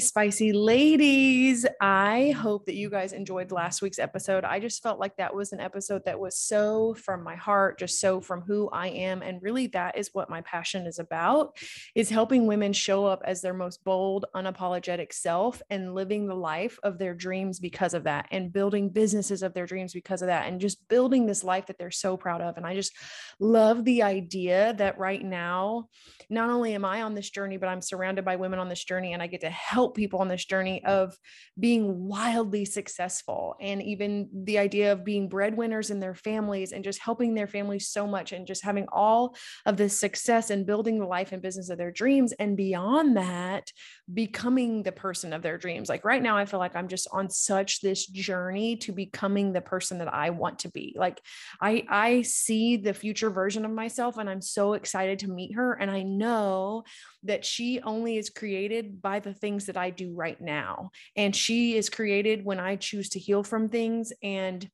Spicy ladies. I hope that you guys enjoyed last week's episode. I just felt like that was an episode that was so from my heart, just so from who I am. And really, that is what my passion is about is helping women show up as their most bold, unapologetic self and living the life of their dreams because of that and building businesses of their dreams because of that and just building this life that they're so proud of. And I just love the idea that right now, not only am I on this journey, but I'm surrounded by women on this journey and I get to help people on this journey of being wildly successful and even the idea of being breadwinners in their families and just helping their families so much and just having all of this success and building the life and business of their dreams. And beyond that, becoming the person of their dreams. Like right now, I feel like I'm just on such this journey to becoming the person that I want to be. Like I I see the future version of myself and I'm so excited to meet her. And I know that she only is created by the things that I do right now. And she is created when I choose to heal from things and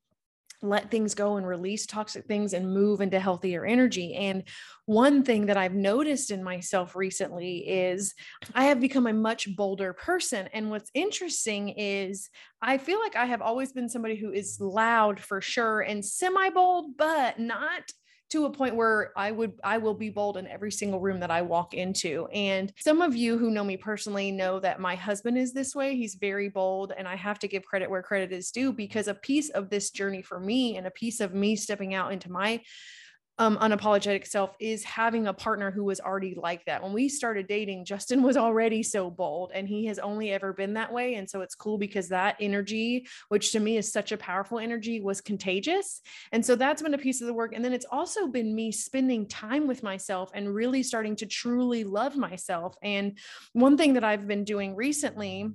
let things go and release toxic things and move into healthier energy. And one thing that I've noticed in myself recently is I have become a much bolder person. And what's interesting is I feel like I have always been somebody who is loud for sure and semi bold, but not to a point where I would I will be bold in every single room that I walk into. And some of you who know me personally know that my husband is this way. He's very bold and I have to give credit where credit is due because a piece of this journey for me and a piece of me stepping out into my um, unapologetic self is having a partner who was already like that. When we started dating, Justin was already so bold and he has only ever been that way. And so it's cool because that energy, which to me is such a powerful energy, was contagious. And so that's been a piece of the work. And then it's also been me spending time with myself and really starting to truly love myself. And one thing that I've been doing recently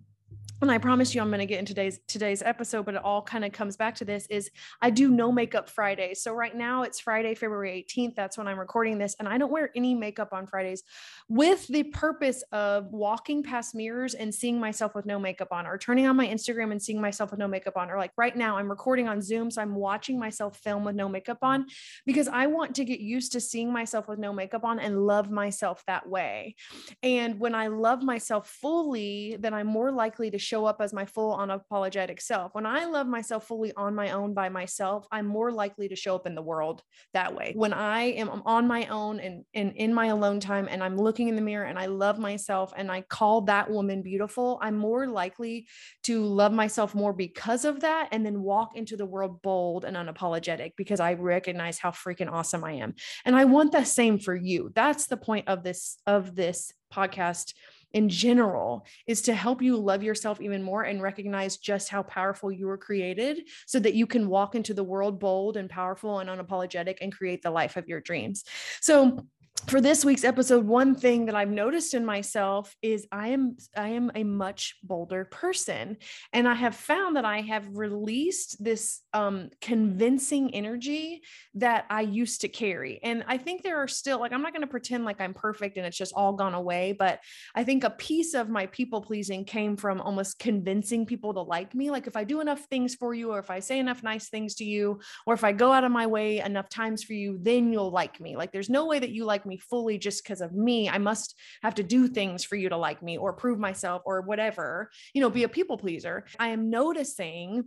and I promise you I'm going to get in today's today's episode, but it all kind of comes back to this is I do no makeup Fridays. So right now it's Friday, February 18th. That's when I'm recording this. And I don't wear any makeup on Fridays with the purpose of walking past mirrors and seeing myself with no makeup on or turning on my Instagram and seeing myself with no makeup on. Or like right now I'm recording on Zoom. So I'm watching myself film with no makeup on because I want to get used to seeing myself with no makeup on and love myself that way. And when I love myself fully, then I'm more likely to show up as my full unapologetic self. When I love myself fully on my own by myself, I'm more likely to show up in the world that way. When I am on my own and, and in my alone time and I'm looking in the mirror and I love myself and I call that woman beautiful, I'm more likely to love myself more because of that and then walk into the world bold and unapologetic because I recognize how freaking awesome I am. And I want the same for you. That's the point of this of this podcast in general is to help you love yourself even more and recognize just how powerful you were created so that you can walk into the world bold and powerful and unapologetic and create the life of your dreams. So for this week's episode one thing that i've noticed in myself is i am i am a much bolder person. And i have found that i have released this um, convincing energy that i used to carry. And i think there are still like i'm not going to pretend like i'm perfect and it's just all gone away but i think a piece of my people pleasing came from almost convincing people to like me. Like if i do enough things for you or if i say enough nice things to you or if i go out of my way enough times for you then you'll like me. Like there's no way that you like me fully just because of me. I must have to do things for you to like me or prove myself or whatever, you know, be a people pleaser. I am noticing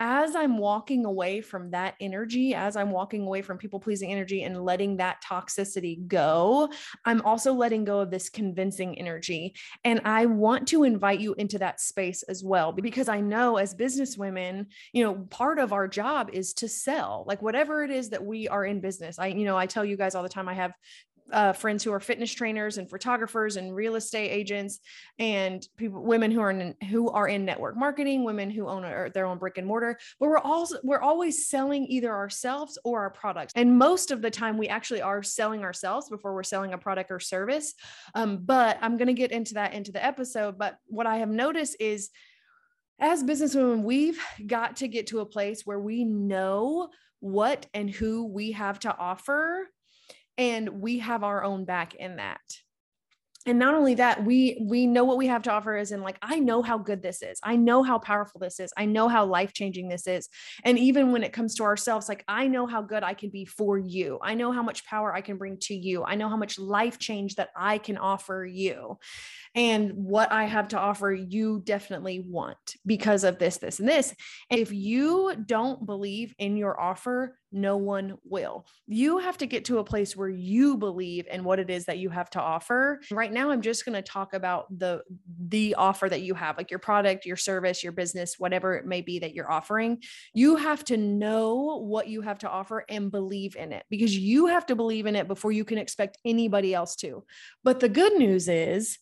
as I'm walking away from that energy, as I'm walking away from people pleasing energy and letting that toxicity go, I'm also letting go of this convincing energy. And I want to invite you into that space as well, because I know as business women, you know, part of our job is to sell, like whatever it is that we are in business. I, you know, I tell you guys all the time, I have uh, friends who are fitness trainers and photographers and real estate agents and people women who are in who are in network marketing women who own a, their own brick and mortar. But we're also we're always selling either ourselves or our products. And most of the time we actually are selling ourselves before we're selling a product or service. Um, but i'm going to get into that into the episode. But what i have noticed is as businesswomen we've got to get to a place where we know what and who we have to offer and we have our own back in that. And not only that we we know what we have to offer is in like i know how good this is. I know how powerful this is. I know how life changing this is. And even when it comes to ourselves like i know how good i can be for you. I know how much power i can bring to you. I know how much life change that i can offer you. And what i have to offer you definitely want because of this this and this. If you don't believe in your offer no one will. You have to get to a place where you believe in what it is that you have to offer. Right now I'm just going to talk about the the offer that you have, like your product, your service, your business, whatever it may be that you're offering. You have to know what you have to offer and believe in it because you have to believe in it before you can expect anybody else to. But the good news is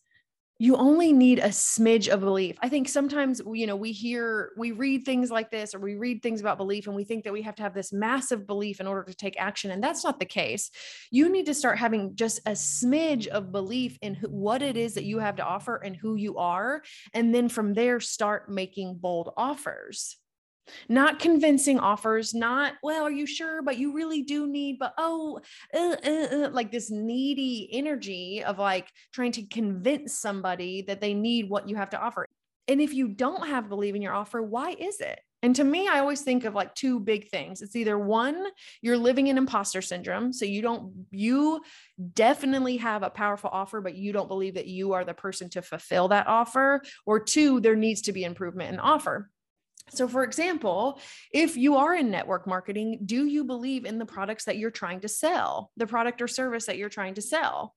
you only need a smidge of belief. I think sometimes, you know, we hear, we read things like this, or we read things about belief, and we think that we have to have this massive belief in order to take action. And that's not the case. You need to start having just a smidge of belief in who, what it is that you have to offer and who you are. And then from there, start making bold offers not convincing offers not well are you sure? But you really do need but oh uh, uh, uh, like this needy energy of like trying to convince somebody that they need what you have to offer. And if you don't have believe in your offer why is it? And to me i always think of like two big things. It's either one you're living in imposter syndrome so you don't you definitely have a powerful offer but you don't believe that you are the person to fulfill that offer or two there needs to be improvement in offer so, for example, if you are in network marketing, do you believe in the products that you're trying to sell, the product or service that you're trying to sell?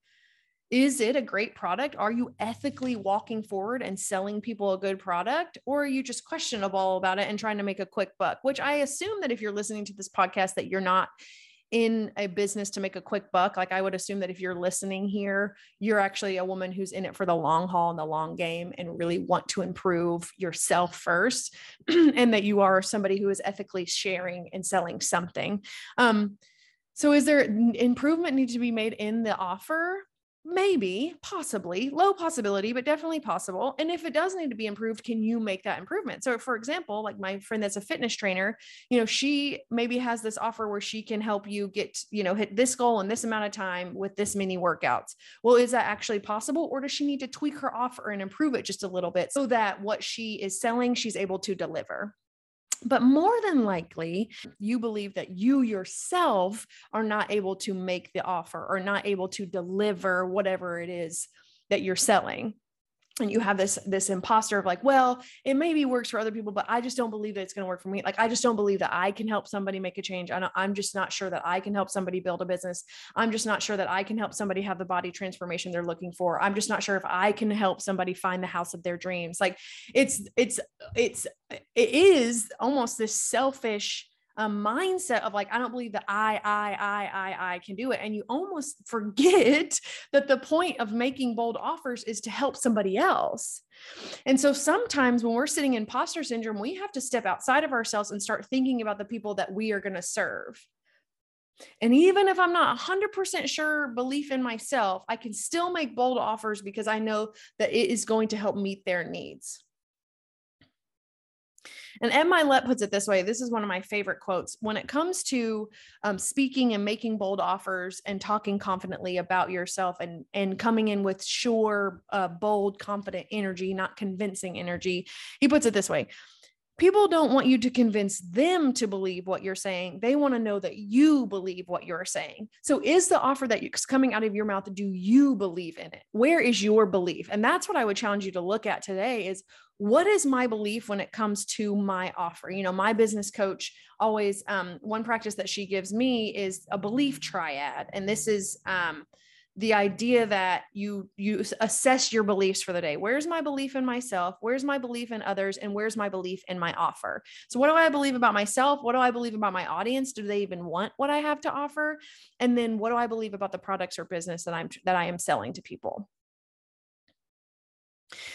Is it a great product? Are you ethically walking forward and selling people a good product? Or are you just questionable about it and trying to make a quick buck? Which I assume that if you're listening to this podcast, that you're not in a business to make a quick buck. Like I would assume that if you're listening here, you're actually a woman who's in it for the long haul and the long game and really want to improve yourself first, and that you are somebody who is ethically sharing and selling something. Um, so is there improvement need to be made in the offer? Maybe possibly low possibility but definitely possible and if it does need to be improved can you make that improvement? So for example like my friend that's a fitness trainer you know she maybe has this offer where she can help you get you know hit this goal in this amount of time with this many workouts. Well is that actually possible or does she need to tweak her offer and improve it just a little bit so that what she is selling she's able to deliver but more than likely, you believe that you yourself are not able to make the offer or not able to deliver whatever it is that you're selling and you have this this imposter of like well it maybe works for other people but i just don't believe that it's going to work for me. Like i just don't believe that i can help somebody make a change. I i'm just not sure that i can help somebody build a business. I'm just not sure that i can help somebody have the body transformation they're looking for. I'm just not sure if i can help somebody find the house of their dreams. Like it's it's it's it is almost this selfish a mindset of like, I don't believe that I, I, I, I, I can do it. And you almost forget that the point of making bold offers is to help somebody else. And so sometimes when we're sitting in imposter syndrome, we have to step outside of ourselves and start thinking about the people that we are going to serve. And even if I'm not 100% sure belief in myself, I can still make bold offers because I know that it is going to help meet their needs. And Ed Mylett puts it this way this is one of my favorite quotes. When it comes to um, speaking and making bold offers and talking confidently about yourself and, and coming in with sure, uh, bold, confident energy, not convincing energy, he puts it this way people don't want you to convince them to believe what you're saying. They want to know that you believe what you're saying. So, is the offer that is coming out of your mouth, do you believe in it? Where is your belief? And that's what I would challenge you to look at today is what is my belief when it comes to my offer? You know my business coach always um, one practice that she gives me is a belief triad and this is um, the idea that you you assess your beliefs for the day. Where's my belief in myself? Where's my belief in others? And where's my belief in my offer? So what do i believe about myself? What do i believe about my audience? Do they even want what i have to offer? And then what do i believe about the products or business that i'm that i am selling to people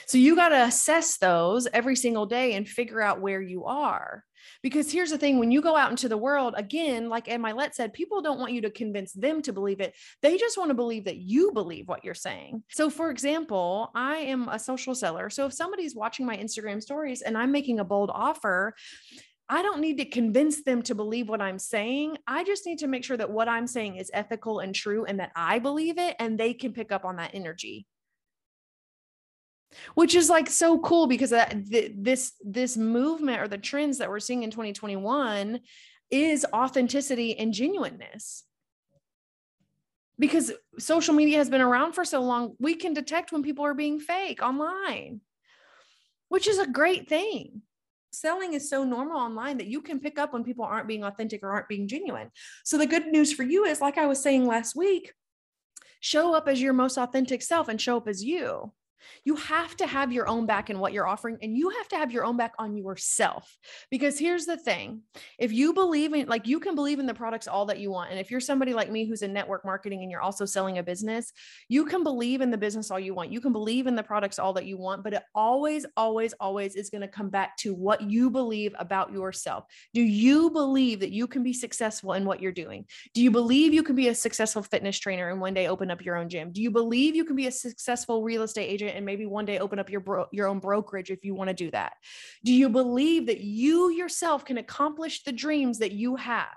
so you got to assess those every single day and figure out where you are. Because here's the thing when you go out into the world, again, like Ed Mylett said, people don't want you to convince them to believe it. They just want to believe that you believe what you're saying. So, for example, I am a social seller. So, if somebody's watching my Instagram stories and I'm making a bold offer, I don't need to convince them to believe what I'm saying. I just need to make sure that what I'm saying is ethical and true and that I believe it and they can pick up on that energy. Which is like so cool because that, this this movement or the trends that we're seeing in 2021 is authenticity and genuineness. Because social media has been around for so long we can detect when people are being fake online which is a great thing. Selling is so normal online that you can pick up when people aren't being authentic or aren't being genuine. So the good news for you is like i was saying last week show up as your most authentic self and show up as you you have to have your own back in what you're offering, and you have to have your own back on yourself. Because here's the thing if you believe in, like, you can believe in the products all that you want. And if you're somebody like me who's in network marketing and you're also selling a business, you can believe in the business all you want. You can believe in the products all that you want, but it always, always, always is going to come back to what you believe about yourself. Do you believe that you can be successful in what you're doing? Do you believe you can be a successful fitness trainer and one day open up your own gym? Do you believe you can be a successful real estate agent and maybe one day open up your bro- your own brokerage if you want to do that? Do you believe that you yourself can accomplish the dreams that you have?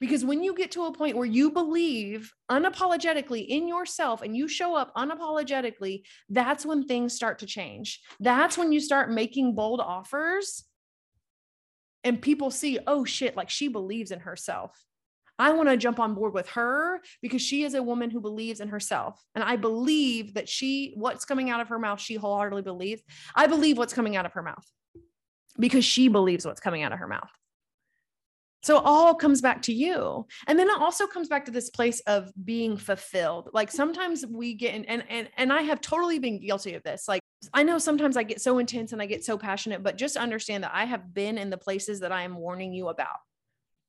Because when you get to a point where you believe unapologetically in yourself and you show up unapologetically, that's when things start to change. That's when you start making bold offers and people see, oh shit, like she believes in herself. I want to jump on board with her because she is a woman who believes in herself. And I believe that she, what's coming out of her mouth, she wholeheartedly believes. I believe what's coming out of her mouth because she believes what's coming out of her mouth. So it all comes back to you. And then it also comes back to this place of being fulfilled. Like sometimes we get in, and and and I have totally been guilty of this. Like I know sometimes I get so intense and I get so passionate, but just understand that I have been in the places that I am warning you about.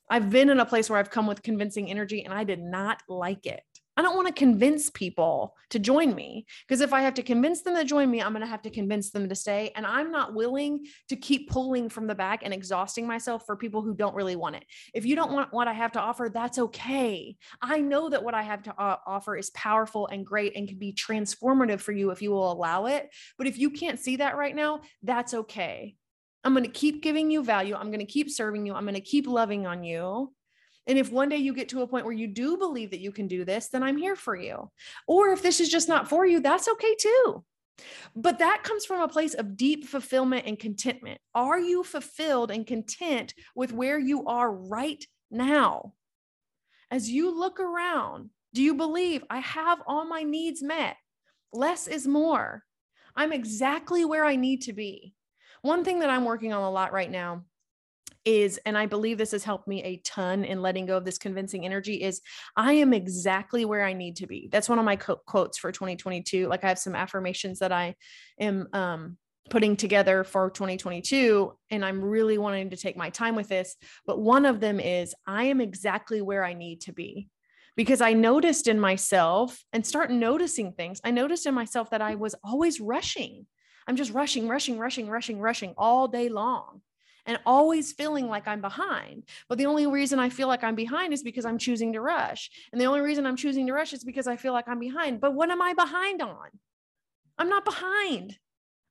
I've been in a place where I've come with convincing energy and I did not like it. I don't want to convince people to join me because if I have to convince them to join me, I'm going to have to convince them to stay. And I'm not willing to keep pulling from the back and exhausting myself for people who don't really want it. If you don't want what I have to offer, that's okay. I know that what I have to uh, offer is powerful and great and can be transformative for you if you will allow it. But if you can't see that right now, that's okay. I'm going to keep giving you value. I'm going to keep serving you. I'm going to keep loving on you. And if one day you get to a point where you do believe that you can do this, then I'm here for you. Or if this is just not for you, that's okay too. But that comes from a place of deep fulfillment and contentment. Are you fulfilled and content with where you are right now? As you look around, do you believe I have all my needs met? Less is more. I'm exactly where I need to be. One thing that I'm working on a lot right now is and i believe this has helped me a ton in letting go of this convincing energy is i am exactly where i need to be. That's one of my co- quotes for 2022 like i have some affirmations that i am um, putting together for 2022 and i'm really wanting to take my time with this but one of them is i am exactly where i need to be. Because i noticed in myself and start noticing things i noticed in myself that i was always rushing I'm just rushing, rushing, rushing, rushing, rushing all day long and always feeling like I'm behind. But the only reason I feel like I'm behind is because I'm choosing to rush. And the only reason I'm choosing to rush is because I feel like I'm behind. But what am I behind on? I'm not behind.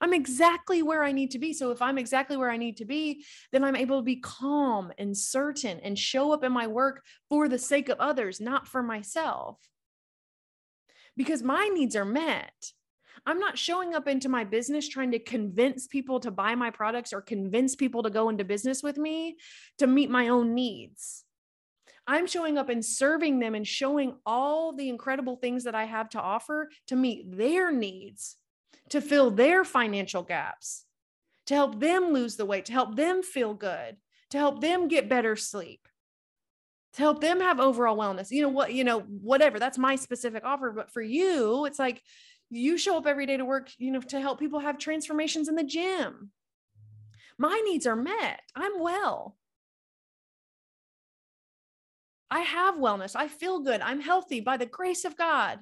I'm exactly where I need to be. So if I'm exactly where I need to be, then I'm able to be calm and certain and show up in my work for the sake of others, not for myself. Because my needs are met. I'm not showing up into my business trying to convince people to buy my products or convince people to go into business with me to meet my own needs. I'm showing up and serving them and showing all the incredible things that I have to offer to meet their needs, to fill their financial gaps, to help them lose the weight, to help them feel good, to help them get better sleep to help them have overall wellness you know what you know whatever that's my specific offer but for you it's like you show up every day to work, you know, to help people have transformations in the gym. My needs are met. I'm well. I have wellness. I feel good. I'm healthy by the grace of God.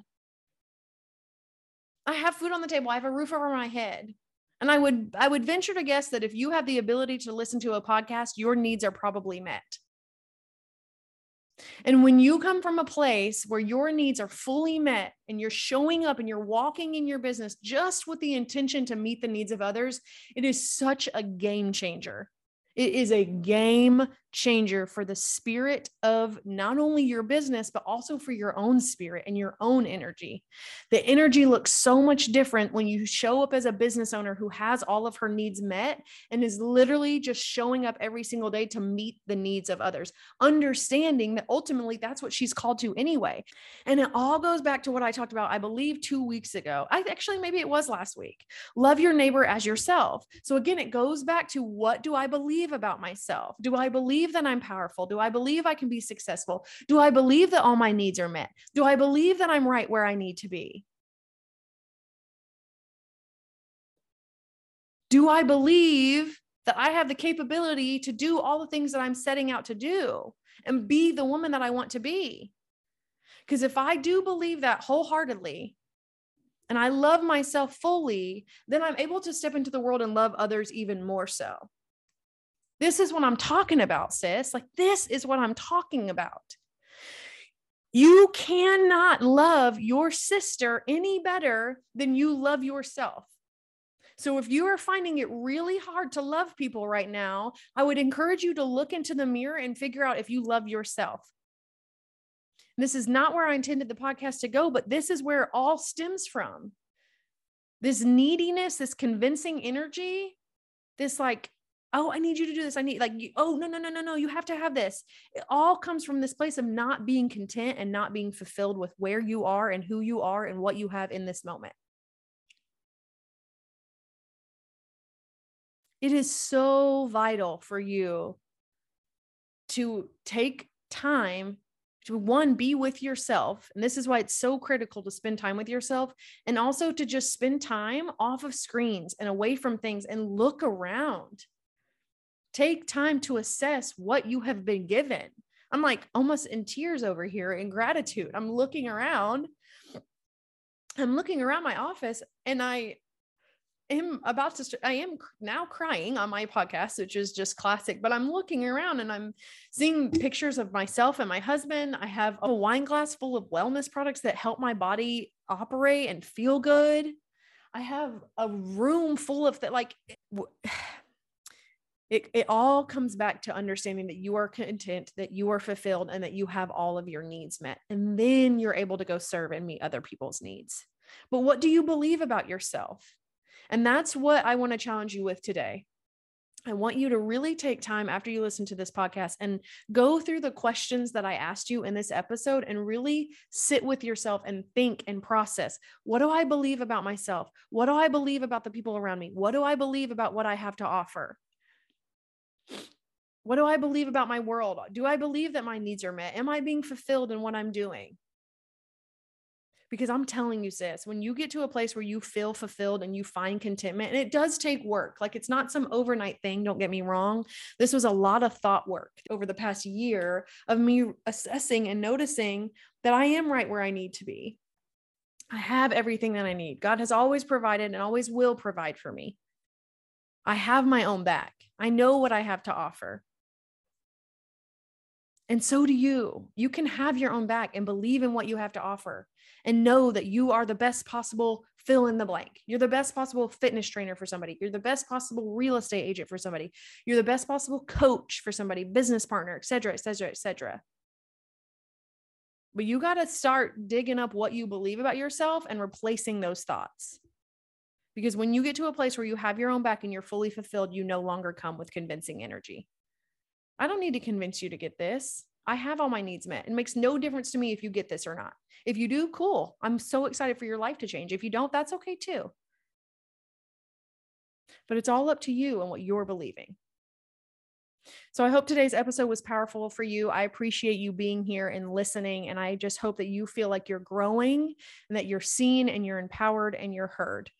I have food on the table. I have a roof over my head. And I would I would venture to guess that if you have the ability to listen to a podcast, your needs are probably met. And when you come from a place where your needs are fully met and you're showing up and you're walking in your business just with the intention to meet the needs of others, it is such a game changer. It is a game changer for the spirit of not only your business, but also for your own spirit and your own energy. The energy looks so much different when you show up as a business owner who has all of her needs met and is literally just showing up every single day to meet the needs of others, understanding that ultimately that's what she's called to anyway. And it all goes back to what I talked about, I believe, two weeks ago. I actually, maybe it was last week. Love your neighbor as yourself. So again, it goes back to what do I believe about myself? Do I believe that I'm powerful? Do I believe I can be successful? Do I believe that all my needs are met? Do I believe that I'm right where I need to be? Do I believe that I have the capability to do all the things that I'm setting out to do and be the woman that I want to be? Because if I do believe that wholeheartedly, and I love myself fully, then I'm able to step into the world and love others even more so. This is what I'm talking about, sis. Like, this is what I'm talking about. You cannot love your sister any better than you love yourself. So, if you are finding it really hard to love people right now, I would encourage you to look into the mirror and figure out if you love yourself. This is not where I intended the podcast to go, but this is where it all stems from. This neediness, this convincing energy, this like, oh, I need you to do this. I need like, oh, no, no, no, no, no, you have to have this. It all comes from this place of not being content and not being fulfilled with where you are and who you are and what you have in this moment. It is so vital for you to take time to one be with yourself and this is why it's so critical to spend time with yourself and also to just spend time off of screens and away from things and look around take time to assess what you have been given. I'm like almost in tears over here in gratitude. I'm looking around. I'm looking around my office and i am about to i am now crying on my podcast which is just classic but i'm looking around and i'm seeing pictures of myself and my husband. I have a wine glass full of wellness products that help my body operate and feel good. I have a room full of that like it, it all comes back to understanding that you are content that you are fulfilled and that you have all of your needs met and then you're able to go serve and meet other people's needs but what do you believe about yourself and that's what I want to challenge you with today. I want you to really take time after you listen to this podcast and go through the questions that I asked you in this episode and really sit with yourself and think and process. What do I believe about myself? What do I believe about the people around me? What do I believe about what I have to offer? What do I believe about my world? Do I believe that my needs are met? Am I being fulfilled in what I'm doing? because I'm telling you, sis, when you get to a place where you feel fulfilled and you find contentment, and it does take work, like it's not some overnight thing, don't get me wrong. This was a lot of thought work over the past year of me assessing and noticing that I am right where I need to be. I have everything that I need. God has always provided and always will provide for me. I have my own back. I know what I have to offer. And so do you. You can have your own back and believe in what you have to offer and know that you are the best possible fill in the blank. You're the best possible fitness trainer for somebody. You're the best possible real estate agent for somebody. You're the best possible coach for somebody, business partner, et cetera, et cetera, et cetera. But you got to start digging up what you believe about yourself and replacing those thoughts. Because when you get to a place where you have your own back and you're fully fulfilled, you no longer come with convincing energy. I don't need to convince you to get this. I have all my needs met. It makes no difference to me if you get this or not. If you do, cool. I'm so excited for your life to change. If you don't, that's okay too. But it's all up to you and what you're believing. So I hope today's episode was powerful for you. I appreciate you being here and listening. And I just hope that you feel like you're growing and that you're seen and you're empowered and you're heard.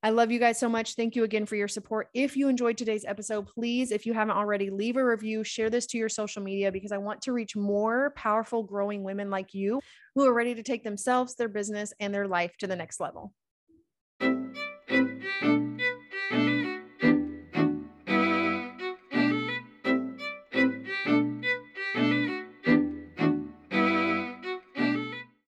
I love you guys so much. Thank you again for your support. If you enjoyed today's episode, please, if you haven't already, leave a review, share this to your social media because I want to reach more powerful, growing women like you who are ready to take themselves, their business, and their life to the next level.